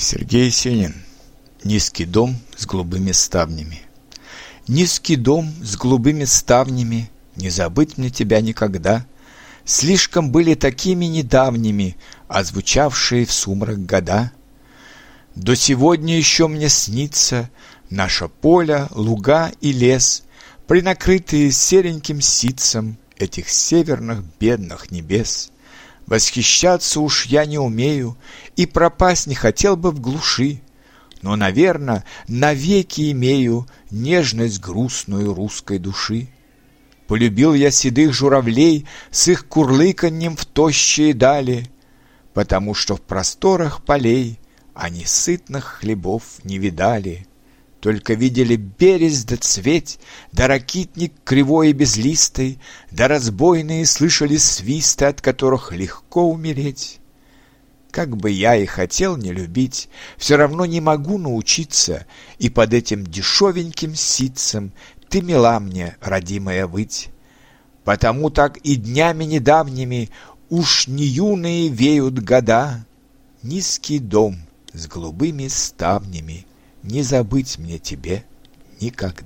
Сергей Есенин. Низкий дом с голубыми ставнями. Низкий дом с голубыми ставнями, Не забыть мне тебя никогда. Слишком были такими недавними, Озвучавшие в сумрак года. До сегодня еще мне снится Наше поле, луга и лес, Принакрытые сереньким ситцем Этих северных бедных небес — Восхищаться уж я не умею И пропасть не хотел бы в глуши, Но, наверное, навеки имею Нежность грустную русской души. Полюбил я седых журавлей С их курлыканьем в тощие дали, Потому что в просторах полей Они сытных хлебов не видали. Только видели берез да цветь, Да ракитник кривой и безлистый, Да разбойные слышали свисты, От которых легко умереть. Как бы я и хотел не любить, Все равно не могу научиться, И под этим дешевеньким ситцем Ты мила мне, родимая, выть. Потому так и днями недавними Уж не юные веют года, Низкий дом с голубыми ставнями — не забыть мне тебе никогда.